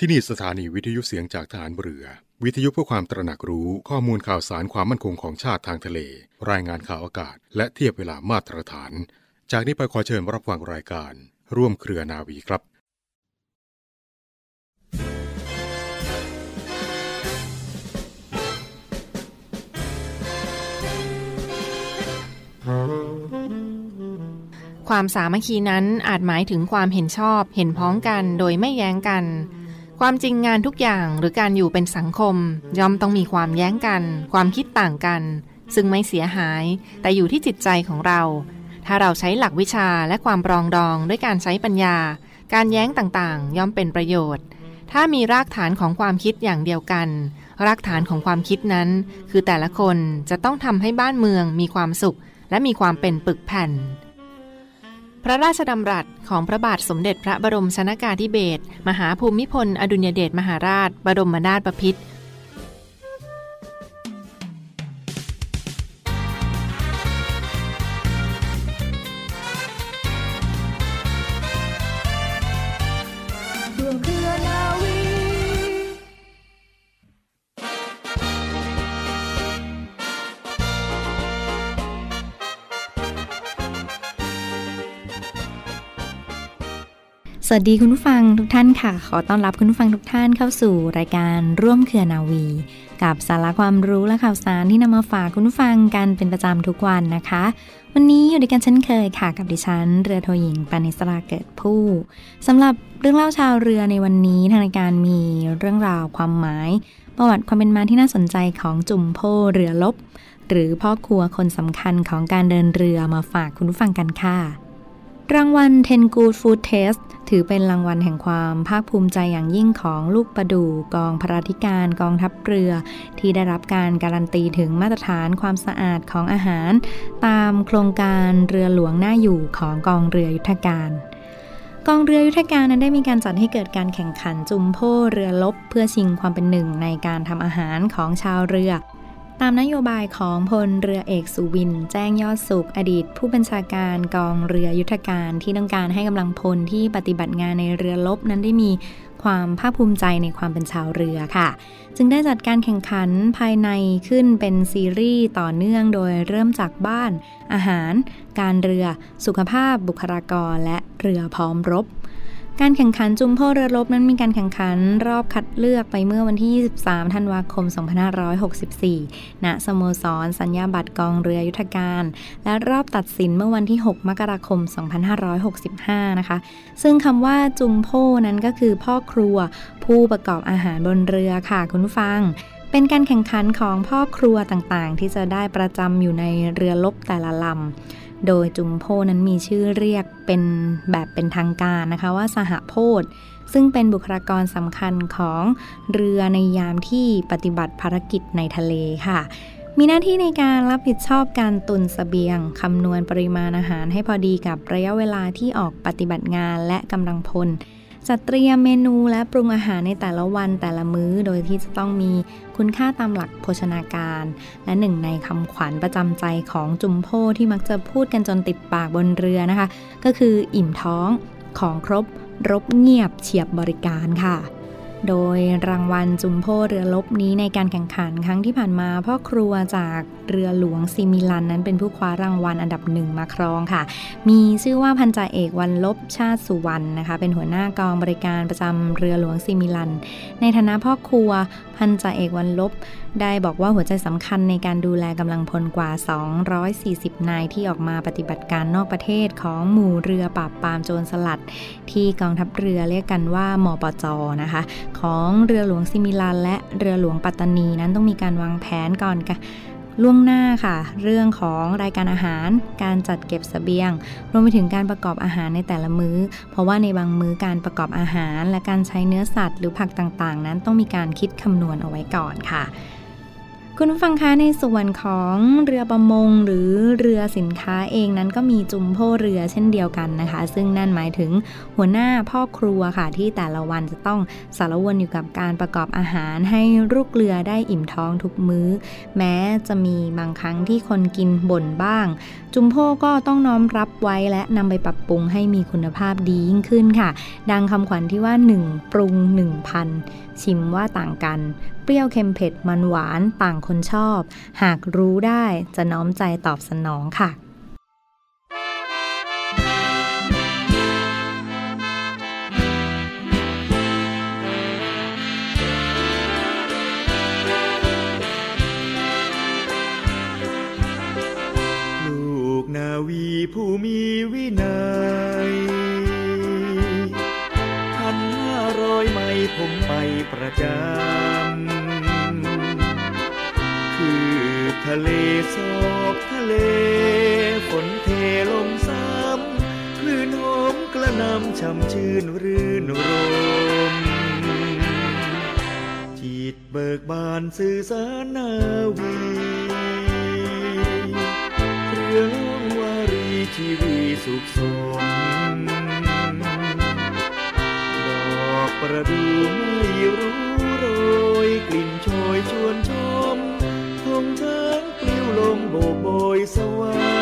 ที่นี่สถานีวิทยุเสียงจากฐานเรือ วิทยุเพื่อความตระหนักรู้ข้อมูลข่าวสารความมั่นคงของชาติทางทะเล รายงานข่าวอากาศ และเทียบเวลามาตรฐาน จากนี้ไปขอเชิญรับฟังรายการ ร่วมเครือนาวีครับความสามัคคีนั้นอาจหมายถึงความเห็นชอบ เห็นพ้องกันโดยไม่แย้งกัน ความจริงงานทุกอย่างหรือการอยู่เป็นสังคม ย่อมต้องมีความแย้งกัน ความคิดต่างกัน ซึ่งไม่เสียหาย แต่อยู่ที่จิตใจของเรา ถ้าเราใช้หลักวิชาและความปรองดองด้วยการใช้ปัญญา การแย้งต่างๆ ย่อมเป็นประโยชน์ ถ้ามีรากฐานของความคิดอย่างเดียวกัน รากฐานของความคิดนั้น คือแต่ละคนจะต้องทำให้บ้านเมืองมีความสุข และมีความเป็นปึกแผ่น พระราชดำรัสของพระบาทสมเด็จพระบรมชนากาธิเบศรมหาภูมิพล อดุญเดชมหาราช บรมนาถบพิตร วัสดีคุณผู้ฟังทุกท่านค่ะ ขอต้อนรับคุณผู้ฟังทุกท่านเข้าสู่รายการร่วมเครือนาวี กับสาระความรู้และข่าวสารที่นำมาฝากคุณผู้ฟังกันเป็นประจำทุกวันนะคะ วันนี้อยู่ด้วยกันเช่นเคยค่ะ กับดิฉัน เรือโทหญิงปานิสราเกิดผู้สำหรับเรื่องเล่าชาวเรือในวันนี้ทางรายการมีเรื่องราวความหมาย ประวัติความเป็นมาที่น่าสนใจของจุ่มโพเรือลบ หรือพ่อครัวคนสำคัญของการเดินเรือมาฝากคุณผู้ฟังกันค่ะ รางวัล Ten Good Food Test ถือเป็นรางวัลแห่งความภาคภูมิใจอย่างยิ่งของลูกประดูกองพระราธิการกองทัพเรือ ที่ได้รับการการันตีถึงมาตรฐานความสะอาดของอาหาร ตามโครงการเรือหลวงหน้าอยู่ของกองเรือยุทธการกองเรือยุทธการนั้นได้มีการจัดให้เกิดการแข่งขันจุมโพเรือลบ เพื่อชิงความเป็นหนึ่งในการทำอาหารของชาวเรือ ตามนโยบายของพลเรือเอกสุวิน แจ้งยอดสุขอดีต ผู้บัญชาการกองเรือยุทธการที่ต้องการให้กำลังพลที่ปฏิบัติงานในเรือลบนั้นได้มีความภาคภูมิใจในความเป็นชาวเรือค่ะ จึงได้จัดการแข่งขันภายในขึ้นเป็นซีรีส์ต่อเนื่องโดยเริ่มจากบ้าน อาหาร การเรือ สุขภาพบุคลากรและเรือพร้อมรบ การแข่งขันจุมโพเรือรบนั้นมีการแข่งขันรอบคัดเลือกไปเมื่อวันที่ 23 ธันวาคม 2564 ณ สโมสร สัญญาบัตรกองเรือยุทธการ และรอบตัดสินเมื่อวันที่ 6 มกราคม 2565 นะคะ ซึ่งคำว่าจุมโพนั้นก็คือพ่อครัว ผู้ประกอบอาหารบนเรือค่ะคุณฟังเป็นการแข่งขันของพ่อครัวต่างๆ ที่จะได้ประจำอยู่ในเรือลบแต่ละลำ โดยจุมโพนั้นมีชื่อเรียกเป็นแบบเป็นทางการนะคะว่าสหโพธซึ่งเป็นบุคลากรสำคัญของเรือในยามที่ปฏิบัติภารกิจในทะเลค่ะ มีหน้าที่ในการรับผิดชอบการตุนสเสบียงคำนวณปริมาณอาหารให้พอดีกับระยะเวลาที่ออกปฏิบัติงานและกำลังพล จัดเตรียมเมนูและปรุงอาหารในแต่ละวันแต่ละมื้อ โดยที่จะต้องมีคุณค่าตามหลักโภชนาการ และหนึ่งในคำขวัญประจำใจของจุมโพที่มักจะพูดกันจนติดปากบนเรือนะคะ ก็คืออิ่มท้องของครบรบเงียบเฉียบบริการค่ะ โดยรางวัลจุมโพเรือลบนี้ในการแข่งขันครั้งที่ผ่านมา พ่อครัวจากเรือหลวงซิมิลันนั้นเป็นผู้คว้ารางวัลอันดับหนึ่งมาครองค่ะ มีชื่อว่าพันจ่าเอกวันลบชาติสุวรรณนะคะ เป็นหัวหน้ากองบริการประจำเรือหลวงซิมิลัน ในฐานะพ่อครัวพันจ่าเอกวันลบ ได้บอกว่าหัวใจสำคัญในการดูแลกำลังพลกว่า 240 นายที่ออกมาปฏิบัติการนอกประเทศของหมู่เรือปราบปรามโจรสลัด ที่กองทัพเรือเรียกกันว่ามปจนะคะ ของเรือหลวงซิมิลันและเรือหลวงปัตตานีนั้นต้องมีการวางแผนก่อนค่ะ ล่วงหน้าค่ะ เรื่องของรายการอาหาร การจัดเก็บสเสบียง รวมไปถึงการประกอบอาหารในแต่ละมื้อ เพราะว่าในบางมื้อการประกอบอาหาร และการใช้เนื้อสัตว์ หรือผักต่างๆ นั้นต้องมีการคิดคำนวณเอาไว้ก่อนค่ะ คุณผู้ฟังคะในส่วนของเรือประมงหรือเรือสินค้าเองนั้นก็มีจุมโพเรือเช่นเดียวกันนะคะ ซึ่งนั่นหมายถึงหัวหน้าพ่อครัวค่ะที่แต่ละวันจะต้องสารวนอยู่กับการประกอบอาหารให้ลูกเรือได้อิ่มท้องทุกมื้อ แม้จะมีบางครั้งที่คนกินบ่นบ้าง จุมโพก็ต้องน้อมรับไว้และนำไปปรับปรุงให้มีคุณภาพดียิ่งขึ้นค่ะ ดังคำขวัญที่ว่า 1 ปรุง1พันชิมว่าต่างกัน เปรี้ยวเค็มเผ็ดมันหวานต่างคนชอบ หากรู้ได้จะน้อมใจตอบสนองค่ะลูกนาวีผู้มีวินัยพันห้าร้อยไม้ผมไปประจำ ทะเลสอกทะเล ฝนเทลงซ้ำคลื่นหอมกระนำช่ำชื่นรื่นรมจิตเบิกบานสื่อสารนาวีเรื่องวารีชีวีสุขสมดอกประดู่ไม่รู้โรยกลิ่นโชยชวน โบยสวา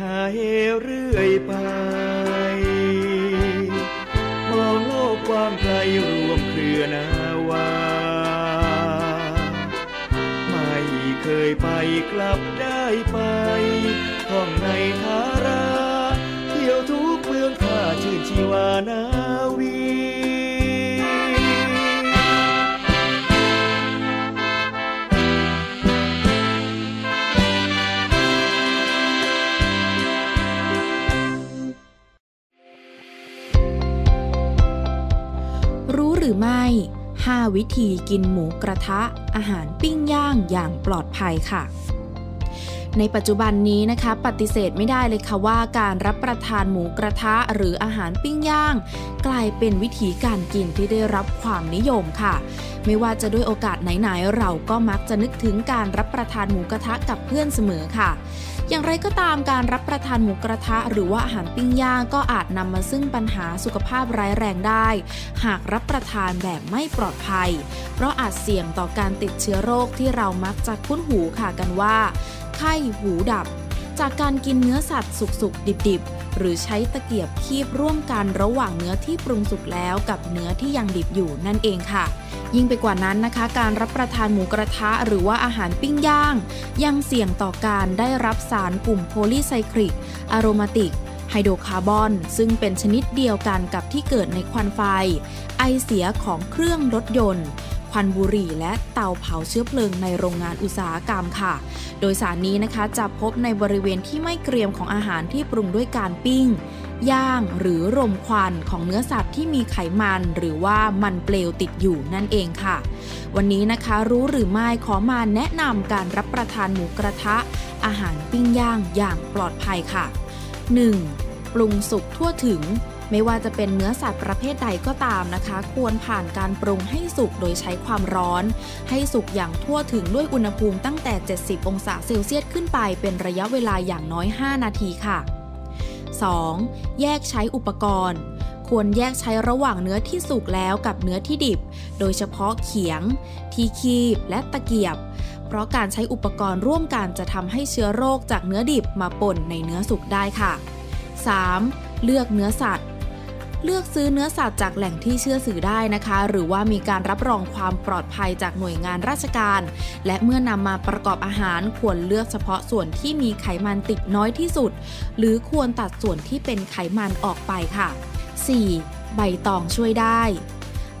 หาเหวเรื่อยไป มองโลกกว้างไกลรวมเครือนาวา ไม่เคยไปกลับได้ไป ท่องในทารา เที่ยวทุกเมืองข้าชื่นชีวานา วีรู้หรือไม่5วิธีกินหมูกระทะ อาหารปิ้งย่างอย่างปลอดภัยค่ะ ในปัจจุบันนี้นะคะ ปฏิเสธไม่ได้เลยค่ะว่าการรับประทานหมูกระทะหรืออาหารปิ้งย่าง กลายเป็นวิธีการกินที่ได้รับความนิยมค่ะไม่ว่าจะด้วยโอกาสไหนๆ เราก็มักจะนึกถึงการรับประทานหมูกระทะกับเพื่อนเสมอค่ะ อย่างไรก็ตามการรับประทานหมูกระทะหรือว่าอาหารปิ้งย่างก็อาจนำมาซึ่งปัญหาสุขภาพร้ายแรงได้ หากรับประทานแบบไม่ปลอดภัย เพราะอาจเสี่ยงต่อการติดเชื้อโรคที่เรามักจะคุ้นหูค่ะกันว่า ไข้หูดับ จากการกินเนื้อสัตว์สุกๆ ดิบๆ หรือใช้ตะเกียบคีบร่วมกันระหว่างเนื้อที่ปรุงสุกแล้วกับเนื้อที่ยังดิบอยู่นั่นเองค่ะ ยิ่งไปกว่านั้นนะคะ การรับประทานหมูกระทะหรือว่าอาหารปิ้งย่าง ยังเสี่ยงต่อการได้รับสารกลุ่มโพลีไซคลิกอะโรมาติกไฮโดรคาร์บอน ซึ่งเป็นชนิดเดียวกันกับที่เกิดในควันไฟ ไอเสียของเครื่องรถยนต์ ควันบุหรี่ และเตาเผาเชื้อเพลิงในโรงงานอุตสาหกรรมค่ะ โดยสารนี้นะคะจะพบในบริเวณที่ไม่เกรียมของอาหารที่ปรุงด้วยการปิ้ง ย่างหรือรมควันของเนื้อสัตว์ที่มีไขมัน หรือว่ามันเปลวติดอยู่นั่นเองค่ะ วันนี้นะคะรู้หรือไม่ขอมาแนะนำการรับประทานหมูกระทะ อาหารปิ้งย่างอย่างปลอดภัยค่ะ 1. ปรุงสุกทั่วถึง ไม่ว่าจะเป็นเนื้อสัตว์ประเภทใดก็ตามนะคะ ควรผ่านการปรุงให้สุกโดยใช้ความร้อน ให้สุกอย่างทั่วถึงด้วยอุณหภูมิตั้งแต่ 70 องศาเซลเซียสขึ้นไปเป็นระยะเวลาอย่างน้อย 5 นาทีค่ะ 2. แยกใช้อุปกรณ์ ควรแยกใช้ระหว่างเนื้อที่สุกแล้วกับเนื้อที่ดิบ โดยเฉพาะเขียง ที่คีบ และตะเกียบ เพราะการใช้อุปกรณ์ร่วมกันจะทำให้เชื้อโรคจากเนื้อดิบมาปนในเนื้อสุกได้ค่ะ 3. เลือกเนื้อสัตว์ เลือกซื้อเนื้อสัตว์จากแหล่งที่เชื่อถือได้นะคะ หรือว่ามีการรับรองความปลอดภัยจากหน่วยงานราชการ และเมื่อนำมาประกอบอาหารควรเลือกเฉพาะส่วนที่มีไขมันติดน้อยที่สุด หรือควรตัดส่วนที่เป็นไขมันออกไปค่ะ 4. ใบตองช่วยได้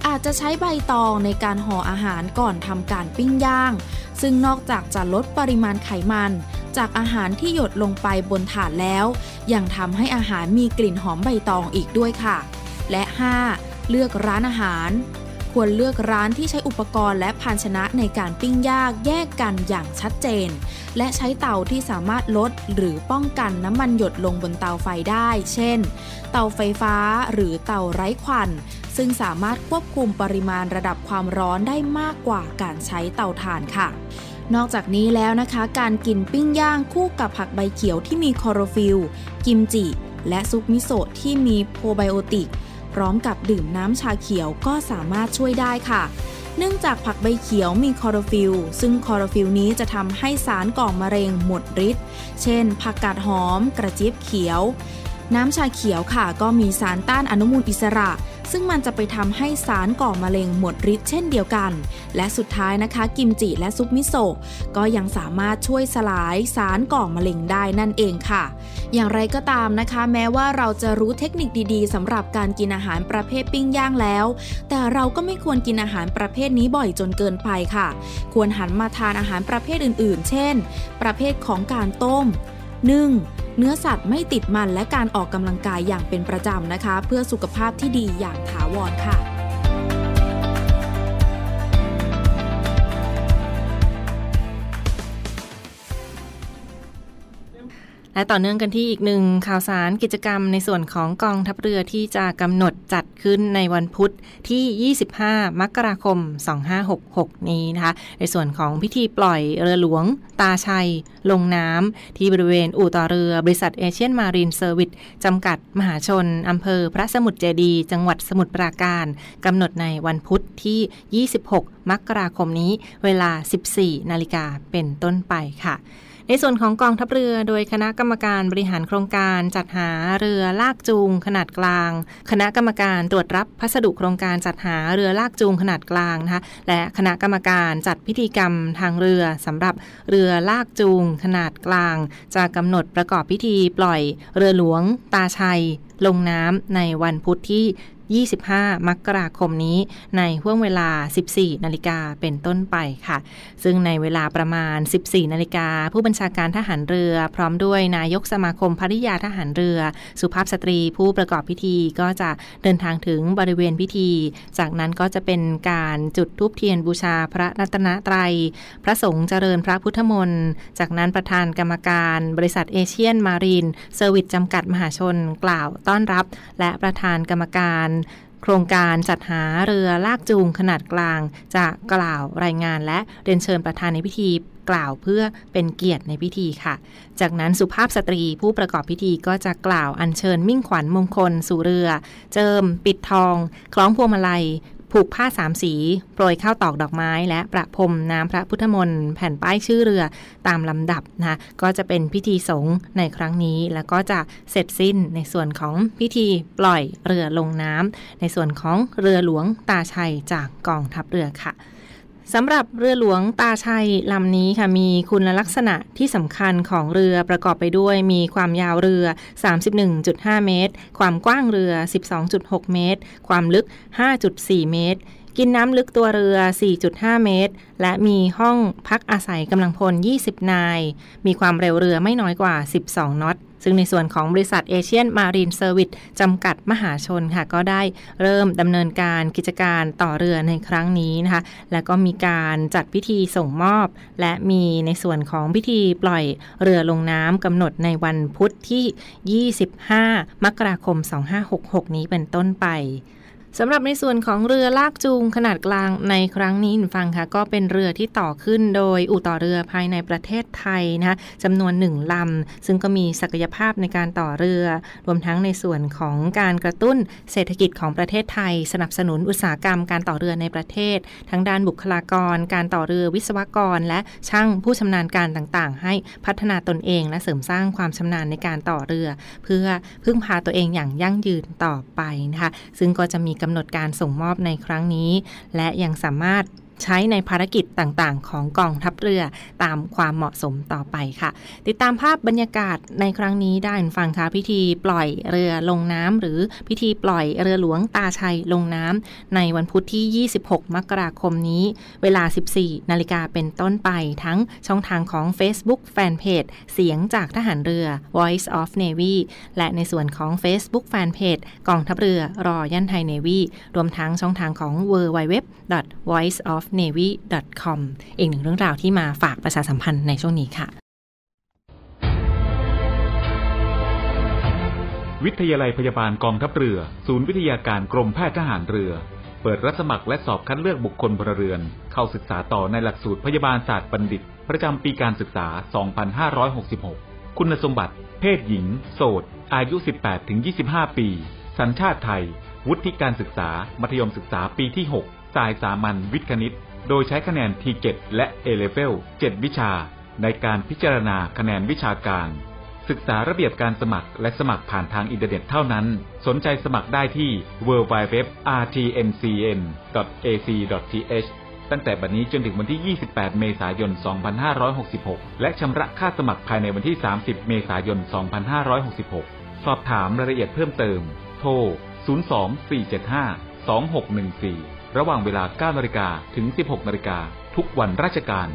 อาจจะใช้ใบตองในการห่ออาหารก่อนทำการปิ้งย่าง ซึ่งนอกจากจะลดปริมาณไขมัน จากอาหารที่หยดลงไปบนถาดแล้ว ยังทำให้อาหารมีกลิ่นหอมใบตองอีกด้วยค่ะ และ 5. เลือกร้านอาหาร ควรเลือกร้านที่ใช้อุปกรณ์และภาชนะในการปิ้งย่างแยกกันอย่างชัดเจน และใช้เตาที่สามารถลดหรือป้องกันน้ำมันหยดลงบนเตาไฟได้ เช่น เตาไฟฟ้าหรือเตาไร้ควันซึ่งสามารถควบคุมปริมาณระดับความร้อนได้มากกว่าการใช้เตาถ่านค่ะ นอกจากนี้แล้วนะคะ การกินปิ้งย่างคู่กับผักใบเขียวที่มีคลอโรฟิลล์ กิมจิ และซุปมิโซะที่มีโปรไบโอติก พร้อมกับดื่มน้ำชาเขียวก็สามารถช่วยได้ค่ะ เนื่องจากผักใบเขียวมีคลอโรฟิลล์ซึ่งคลอโรฟิลล์นี้จะทำให้สารก่อมะเร็งหมดฤทธิ์เช่น ผักกาดหอม กระเจี๊ยบเขียว น้ำชาเขียวค่ะ ก็มีสารต้านอนุมูลอิสระ ซึ่งมันจะไปทำให้สารก่อมะเร็งหมดฤทธิ์เช่นเดียวกัน และสุดท้ายนะคะกิมจิและซุปมิโซะก็ยังสามารถช่วยสลายสารก่อมะเร็งได้นั่นเองค่ะ อย่างไรก็ตามนะคะ แม้ว่าเราจะรู้เทคนิคดีๆสำหรับการกินอาหารประเภทปิ้งย่างแล้ว แต่เราก็ไม่ควรกินอาหารประเภทนี้บ่อยจนเกินไปค่ะ ควรหันมาทานอาหารประเภทอื่น ๆ เช่น ประเภทของการต้มนึ่ง เนื้อสัตว์ไม่ติดมันและการออกกำลังกายอย่างเป็นประจำนะคะ เพื่อสุขภาพที่ดีอย่างถาวรค่ะ และต่อเนื่องกันที่อีกหนึ่งข่าวสารกิจกรรมในส่วนของกองทัพเรือที่จะกำหนดจัดขึ้นในวันพุธที่ 25 มกราคม 2566 นี้นะคะ ในส่วนของพิธีปล่อยเรือหลวงตาชัย ลงน้ำที่บริเวณอู่ต่อเรือบริษัทเอเชียนมารีนเซอร์วิสจำกัดมหาชนอำเภอพระสมุทรเจดีย์ จังหวัดสมุทรปราการกำหนดในวันพุธที่ 26 มกราคมนี้ เวลา 14 นาฬิกาเป็นต้นไปค่ะ ในส่วนของกองทัพเรือโดยคณะกรรมการบริหารโครงการจัดหาเรือลากจูงขนาดกลาง คณะกรรมการตรวจรับพัสดุโครงการจัดหาเรือลากจูงขนาดกลางนะคะและคณะกรรมการจัดพิธีกรรมทางเรือสำหรับเรือลากจูงขนาดกลาง จะกำหนดประกอบพิธีปล่อยเรือหลวงตาชัยลงน้ำในวันพุธที่ 25 มกราคมนี้ ในห่วงเวลา 14 นาฬิกาเป็นต้นไปค่ะ ซึ่งในเวลาประมาณ 14 นาฬิกาผู้บัญชาการทหารเรือ พร้อมด้วยนายกสมาคมภริยาทหารเรือ สุภาพสตรีผู้ประกอบพิธีก็จะเดินทางถึงบริเวณพิธี จากนั้นก็จะเป็นการจุดธูปเทียนบูชาพระรัตนตรัย พระสงฆ์เจริญพระพุทธมนต์ จากนั้นประธานกรรมการบริษัทเอเชียนมารีนเซอร์วิสจำกัดมหาชนกล่าวต้อนรับ และประธานกรรมการโครงการจัดหาเรือลากจูงขนาดกลาง จะกล่าวรายงานและเรียนเชิญประธานในพิธีกล่าวเพื่อเป็นเกียรติในพิธีค่ะ จากนั้นสุภาพสตรีผู้ประกอบพิธีก็จะกล่าวอัญเชิญมิ่งขวัญมงคลสู่เรือ เจิม ปิดทอง คล้องพวงมาลัย ผูกผ้าสามสี โปรยข้าวตอกดอกไม้ และประพรมน้ำพระพุทธมนต์แผ่นป้ายชื่อเรือตามลำดับนะก็จะเป็นพิธีสงฆ์ในครั้งนี้ แล้วก็จะเสร็จสิ้นในส่วนของพิธีปล่อยเรือลงน้ำในส่วนของเรือหลวงตาชัยจากกองทัพเรือค่ะ สำหรับเรือหลวงตาชัยลำนี้ค่ะมีคุณลักษณะที่สำคัญของเรือประกอบไปด้วยมีความยาวเรือ 31.5 เมตร ความกว้างเรือ 12.6 เมตร ความลึก 5.4 เมตร กินน้ำลึกตัวเรือ 4.5 เมตร และมีห้องพักอาศัยกำลังพล 20 นาย มีความเร็วเรือไม่น้อยกว่า 12 นอต ซึ่งในส่วนของบริษัทเอเชียนมารีนเซอร์วิสจำกัดมหาชนค่ะ ก็ได้เริ่มดำเนินการกิจการต่อเรือในครั้งนี้นะคะ แล้วก็มีการจัดพิธีส่งมอบ และมีในส่วนของพิธีปล่อยเรือลงน้ำกำหนดในวันพุธที่ 25 มกราคม 2566 นี้เป็นต้นไป สำหรับในส่วนของเรือลากจูงขนาดกลางในครั้งนี้ฟังค่ะ ก็เป็นเรือที่ต่อขึ้นโดยอู่ต่อเรือภายในประเทศไทยนะคะจำนวนหนึ่งลำ ซึ่งก็มีศักยภาพในการต่อเรือ รวมทั้งในส่วนของการกระตุ้นเศรษฐกิจของประเทศไทย สนับสนุนอุตสาหกรรมการต่อเรือในประเทศ ทั้งด้านบุคลากร การต่อเรือวิศวกร และช่างผู้ชำนาญการต่างๆ ให้พัฒนาตนเอง และเสริมสร้างความชำนาญในการต่อเรือ เพื่อพึ่งพาตัวเองอย่างยั่งยืนต่อไปนะคะซึ่งก็จะมีกำหนดการส่งมอบในครั้งนี้ และยังสามารถ ใช้ในภารกิจต่างๆ ของกองทัพเรือตามความเหมาะสมต่อไปค่ะ ติดตามภาพบรรยากาศในครั้งนี้ได้ฟังค่ะพิธีปล่อยเรือลงน้ำหรือพิธีปล่อยเรือหลวงตาชัยลงน้ำในวันพุธที่ 26 มกราคมนี้ เวลา 14 นาฬิกาเป็นต้นไปทั้งช่องทางของ Facebook Fanpage เสียงจากทหารเรือ Voice of Navy และในส่วนของ Facebook Fanpage กองทัพเรือรอยันไทย Navy รวมทั้งช่องทางของ w w w voice of navy com อีกหนึ่งเรื่องราวที่มาฝากประชาสัมพันธ์ในช่วงนี้ค่ะ วิทยาลัยพยาบาลกองทัพเรือ ศูนย์วิทยาการกรมแพทย์ทหารเรือ เปิดรับสมัครและสอบคัดเลือกบุคคลพลเรือน เข้าศึกษาต่อในหลักสูตรพยาบาลศาสตร์บัณฑิต ประจำปีการศึกษา 2566 คุณสมบัติ เพศหญิง โสด อายุ 18-25 ปี สัญชาติไทย วุฒิการศึกษา มัธยมศึกษาปีที่ 6 สายสามัญวิทย์คณิต โดยใช้คะแนน T7 และ A-Level 7 วิชา ในการพิจารณาคะแนนวิชาการ ศึกษาระเบียบการสมัครและสมัครผ่านทางอินเทอร์เน็ตเท่านั้น สนใจสมัครได้ที่ www.rtncn.ac.th ตั้งแต่บัดนี้จนถึงวันที่ 28 เมษายน 2566 และชำระค่าสมัครภายในวันที่ 30 เมษายน 2566 สอบถามรายละเอียดเพิ่มเติม โทร 024752614 ระหว่างเวลา 9 นาฬิกาถึง 16 นาฬิกาทุกวันราชการ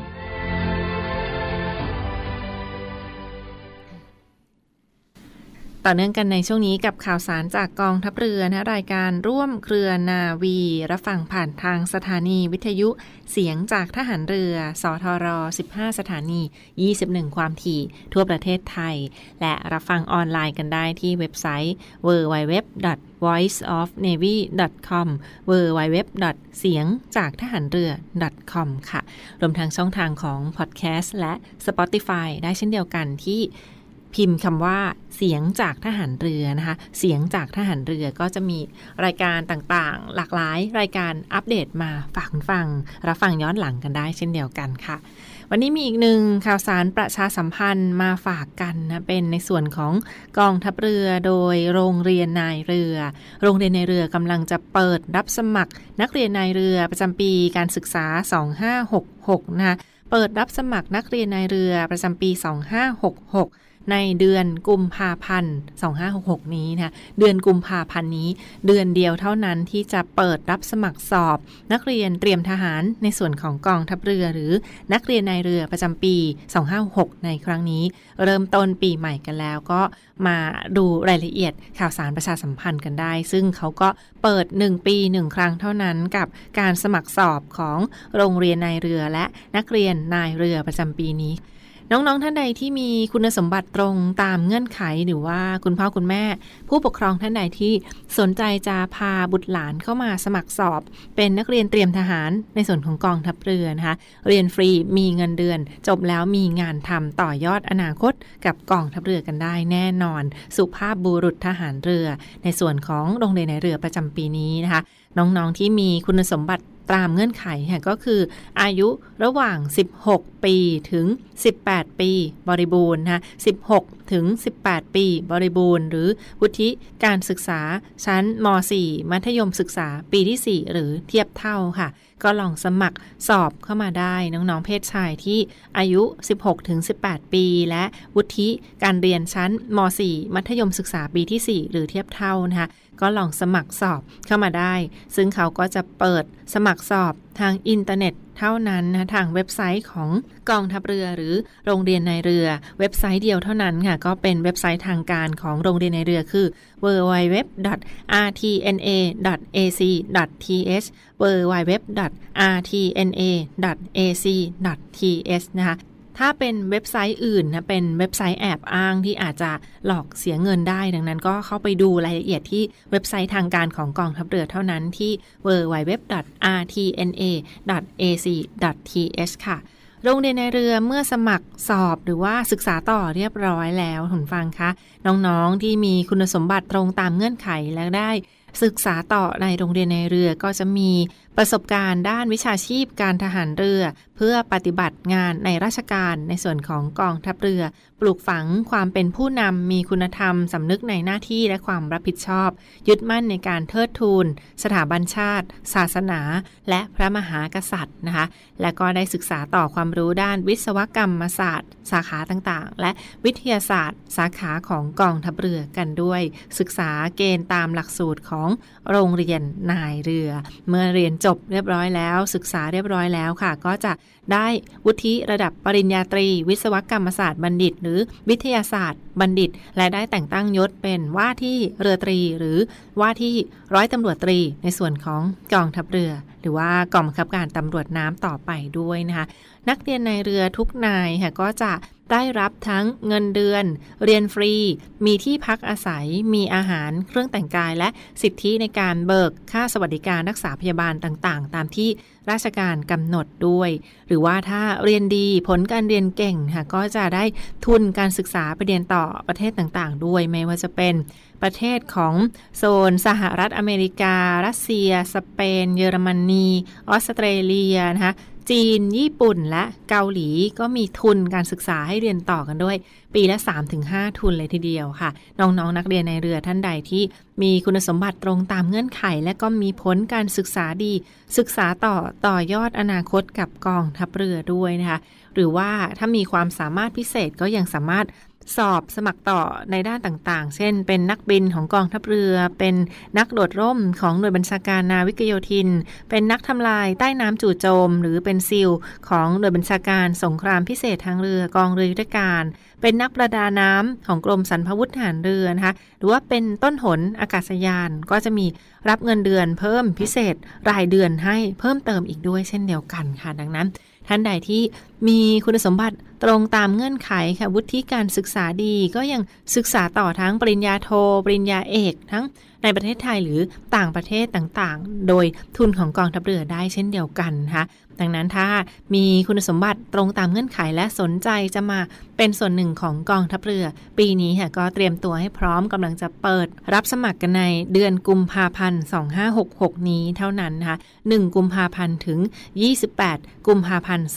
ต่อเนื่องกันในช่วงนี้กับข่าวสารจากกองทัพเรือนะรายการร่วมเครือนาวี รับฟังผ่านทางสถานีวิทยุเสียงจากทหารเรือ สทร 15 สถานี 21 ความถี่ ทั่วประเทศไทย และรับฟังออนไลน์กันได้ที่เว็บไซต์ www voiceofnavy.com www เสียงจากทหารเรือ .com ค่ะ รวมทั้งช่องทางของพอดแคสต์และ Spotify ได้เช่นเดียวกันที่ พิมพ์คำว่าเสียงจากทหารเรือนะคะ เสียงจากทหารเรือก็จะมีรายการต่างๆ หลากหลายรายการอัปเดตมาฝากคุณฟัง รับฟังย้อนหลังกันได้เช่นเดียวกันค่ะ วันนี้มีอีกหนึ่งข่าวสารประชาสัมพันธ์มาฝากกันนะเป็นในส่วนของกองทัพเรือโดยโรงเรียนนายเรือ โรงเรียนนายเรือกำลังจะเปิดรับสมัคร นักเรียนนายเรือประจำปีการศึกษา 2566นะคะเปิดรับสมัครนักเรียนนายเรือประจำปี 2566 ในเดือนกุมภาพันธ์ 2566 นี้นะเดือนกุมภาพันธ์นี้ เดือนเดียวเท่านั้นที่จะเปิดรับสมัครสอบ นักเรียนเตรียมทหารในส่วนของกองทัพเรือ หรือนักเรียนนายเรือประจำปี 2566 ในครั้งนี้ เริ่มต้นปีใหม่กันแล้วก็มาดูรายละเอียดข่าวสารประชาสัมพันธ์กันได้ ซึ่งเขาก็เปิด 1 ปี 1 ครั้งเท่านั้นกับการสมัครสอบของโรงเรียนนายเรือและนักเรียนนายเรือประจำปีนี้ น้องๆ ท่านใดที่มีคุณสมบัติตรงตามเงื่อนไขหรือว่าคุณพ่อคุณแม่ ผู้ปกครองท่านใดที่สนใจจะพาบุตรหลานเข้ามาสมัครสอบ เป็นนักเรียนเตรียมทหารในส่วนของกองทัพเรือนะคะ เรียนฟรีมีเงินเดือน จบแล้วมีงานทำต่อยอดอนาคตกับกองทัพเรือกันได้แน่นอน สุภาพบุรุษทหารเรือ ในส่วนของโรงเรียนในเรือประจำปีนี้นะคะ น้องๆที่มีคุณสมบัติ ตามเงื่อนไขค่ะก็คือ อายุระหว่าง 16 ปีถึง 18 ปีบริบูรณ์นะคะ16 ถึง 18 ปีบริบูรณ์ หรือวุฒิการศึกษาชั้นม .4 มัธยมศึกษาปีที่ 4 หรือเทียบเท่าค่ะ ก็ลองสมัครสอบเข้ามาได้น้องๆเพศชายที่อายุ 16 ถึง 18 ปี และวุฒิการเรียนชั้นม .4 มัธยมศึกษาปีที่ 4 หรือเทียบเท่านะคะ ก็ลองสมัครสอบเข้ามาได้ ซึ่งเขาก็จะเปิดสมัครสอบทางอินเทอร์เน็ตเท่านั้นนะทางเว็บไซต์ของกองทัพเรือหรือโรงเรียนนายเรือ เว็บไซต์เดียวเท่านั้นค่ะ ก็เป็นเว็บไซต์ทางการของโรงเรียนนายเรือคือ www.rtna.ac.th www.rtna.ac.th นะคะ ถ้าเป็นเว็บไซต์อื่นนะเป็นเว็บไซต์แอบอ้างที่อาจจะหลอกเสียเงินได้ ดังนั้นก็เข้าไปดูรายละเอียดที่เว็บไซต์ทางการของกองทัพเรือเท่านั้นที่ www.rtna.ac.th ค่ะโรงเรียนในเรือเมื่อสมัครสอบหรือว่าศึกษาต่อเรียบร้อยแล้วคุณฟังคะ น้องๆที่มีคุณสมบัติตรงตามเงื่อนไขและได้ ศึกษาต่อในโรงเรียนในเรือก็จะมีประสบการณ์ด้านวิชาชีพการทหารเรือ เพื่อปฏิบัติงานในราชการในส่วนของกองทัพเรือ ปลูกฝังความเป็นผู้นำมีคุณธรรมสำนึกในหน้าที่และความรับผิดชอบ ยึดมั่นในการเทิดทูน สถาบันชาติ ศาสนา และพระมหากษัตริย์นะคะ และก็ได้ศึกษาต่อความรู้ด้านวิศวกรรมศาสตร์ สาขาต่างๆ และวิทยาศาสตร์ สาขาของกองทัพเรือกันด้วย ศึกษาเกณฑ์ตามหลักสูตรของโรงเรียนนายเรือ เมื่อเรียนจบเรียบร้อยแล้ว ศึกษาเรียบร้อยแล้วค่ะ ก็จะได้วุฒิระดับปริญญาตรี วิศวกรรมศาสตร์บัณฑิต หรือวิทยาศาสตร์บัณฑิต และได้แต่งตั้งยศเป็นว่าที่เรือตรี หรือว่าที่ร้อยตำรวจตรี ในส่วนของกองทัพเรือ หรือว่ากองบังคับการตำรวจน้ำต่อไปด้วยนะคะนักเรียนในเรือทุกนายค่ะก็จะ ได้รับทั้งเงินเดือน เรียนฟรี มีที่พักอาศัย มีอาหาร เครื่องแต่งกาย และสิทธิในการเบิกค่าสวัสดิการรักษาพยาบาลต่างๆ ตามที่ราชการกำหนดด้วย หรือว่าถ้าเรียนดีผลการเรียนเก่งค่ะก็จะได้ทุนการศึกษาไปเรียนต่อประเทศต่างๆ ด้วย ไม่ว่าจะเป็นประเทศของโซนสหรัฐอเมริกา รัสเซีย สเปน เยอรมนี ออสเตรเลียนะคะ จีน ญี่ปุ่นและเกาหลีก็มีทุนการศึกษาให้เรียนต่อกันด้วย ปีละ 3-5 ทุนเลยทีเดียวค่ะ น้องๆนนักเรียนในเรือท่านใดที่มีคุณสมบัติตรงตามเงื่อนไข และก็มีผลการศึกษาดี ศึกษาต่อต่อยอดอนาคตกับกองทัพเรือด้วยนะคะ หรือว่าถ้ามีความสามารถพิเศษก็ยังสามารถ สอบสมัครต่อในด้านต่างๆ เช่น เป็นนักบินของกองทัพเรือ เป็นนักโดดร่มของหน่วยบัญชาการนาวิกโยธิน เป็นนักทำลายใต้น้ำจู่โจม หรือเป็นซิลของหน่วยบัญชาการสงครามพิเศษทางเรือกองเรือยุทธการ เป็นนักประดาน้ำของกรมสรรพาวุธทหารเรือนะคะ หรือว่าเป็นต้นหนอากาศยานก็จะมีรับเงินเดือนเพิ่มพิเศษรายเดือนให้เพิ่มเติมอีกด้วยเช่นเดียวกันค่ะ ดังนั้น ท่านใดที่มีคุณสมบัติตรงตามเงื่อนไขค่ะวุฒิการศึกษาดีก็ยังศึกษาต่อทั้งปริญญาโทปริญญาเอก ทั้งในประเทศไทยหรือต่างประเทศต่างๆ โดยทุนของกองทัพเรือได้เช่นเดียวกันนะคะ ดังนั้นถ้ามีคุณสมบัติตรงตามเงื่อนไขและสนใจจะมาเป็นส่วนหนึ่งของกองทัพเรือ ปีนี้ค่ะก็เตรียมตัวให้พร้อมกำลังจะเปิด รับสมัครกันในเดือนกุมภาพันธ์ 2566 นี้เท่านั้นนะคะ1กุมภาพันธ์ถึง 28 กุมภาพันธ์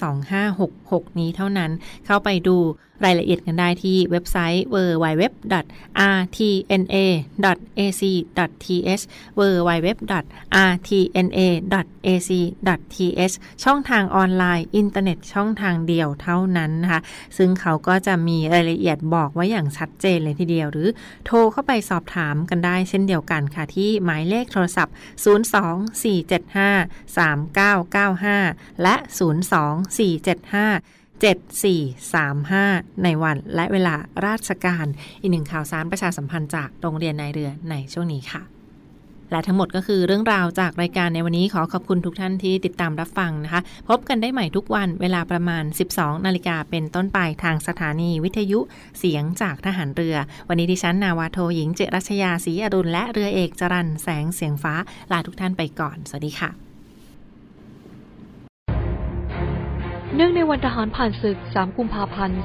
2566 นี้เท่านั้นเข้าไปดู รายละเอียดกันได้ที่เว็บไซต์ www.rtna.ac.th www.rtna.ac.th ช่องทางออนไลน์ อินเทอร์เน็ตช่องทางเดียวเท่านั้นนะคะ ซึ่งเขาก็จะมีรายละเอียดบอกไว้อย่างชัดเจนเลยทีเดียว หรือโทรเข้าไปสอบถามกันได้เช่นเดียวกันค่ะ ที่หมายเลขโทรศัพท์ 024753995 และ 02475 7435 ในวันและเวลาราชการ อีกหนึ่งข่าวสารประชาสัมพันธ์จากโรงเรียนนายเรือในช่วงนี้ค่ะ และทั้งหมดก็คือเรื่องราวจากรายการในวันนี้ขอขอบคุณทุกท่านที่ติดตามรับฟังนะคะ พบกันได้ใหม่ทุกวันเวลาประมาณ 12 นาฬิกาเป็นต้นไปทางสถานีวิทยุเสียงจากทหารเรือ วันนี้ดิฉันนาวาโทหญิงเจรัชยาศรีอรุณและเรือเอกจรันแสงเสียงฟ้าลาทุกท่านไปก่อน สวัสดีค่ะ เนื่องในวันทหารผ่านศึก 3 กุมภาพันธ์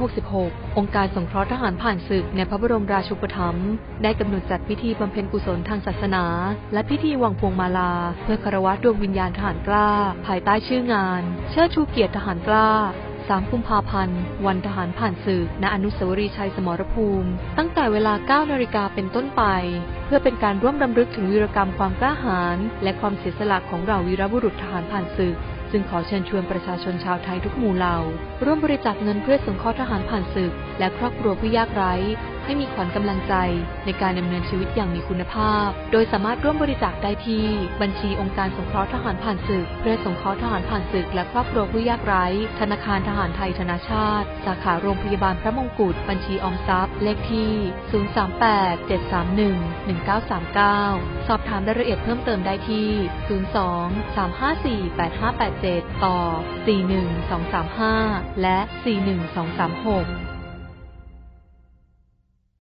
2566 องค์การสงเคราะห์ทหารผ่านศึกในพระบรมราชูปถัมภ์ได้กำหนดจัดพิธีบำเพ็ญกุศลทางศาสนา และพิธีวางพวงมาลา เพื่อคารวะดวงวิญญาณทหารกล้า ภายใต้ชื่องาน เชิดชูเกียรติทหารกล้า 3 กุมภาพันธ์ วันทหารผ่านศึก ณ อนุสาวรีย์ชัยสมรภูมิ ตั้งแต่เวลา 9 นาฬิกาเป็นต้นไป เพื่อเป็นการร่วมรำลึกถึงวีรกรรมความกล้าหาญและความเสียสละของเหล่าวีรบุรุษทหารผ่านศึก จึงขอเชิญชวนประชาชนชาวไทยทุกหมู่เหล่า ร่วมบริจาคเงินเพื่อสงเคราะห์ทหารผ่านศึก และครอบครัวผู้ยากไร้ ให้มีขวัญกำลังใจในการดำเนินชีวิตอย่างมีคุณภาพ โดยสามารถร่วมบริจาคได้ที่ บัญชีองค์การสงเคราะห์ทหารผ่านศึก เพื่อสงเคราะห์ทหารผ่านศึก และครอบครัวผู้ยากไร้ ธนาคารทหารไทยธนาชาติ สาขาโรงพยาบาลพระมงกุฎ บัญชีออมทรัพย์ เลขที่ 038-731-1939 สอบถามรายละเอียดเพิ่มเติมได้ที่ 02-354-8587 ต่อ 41235 และ 41236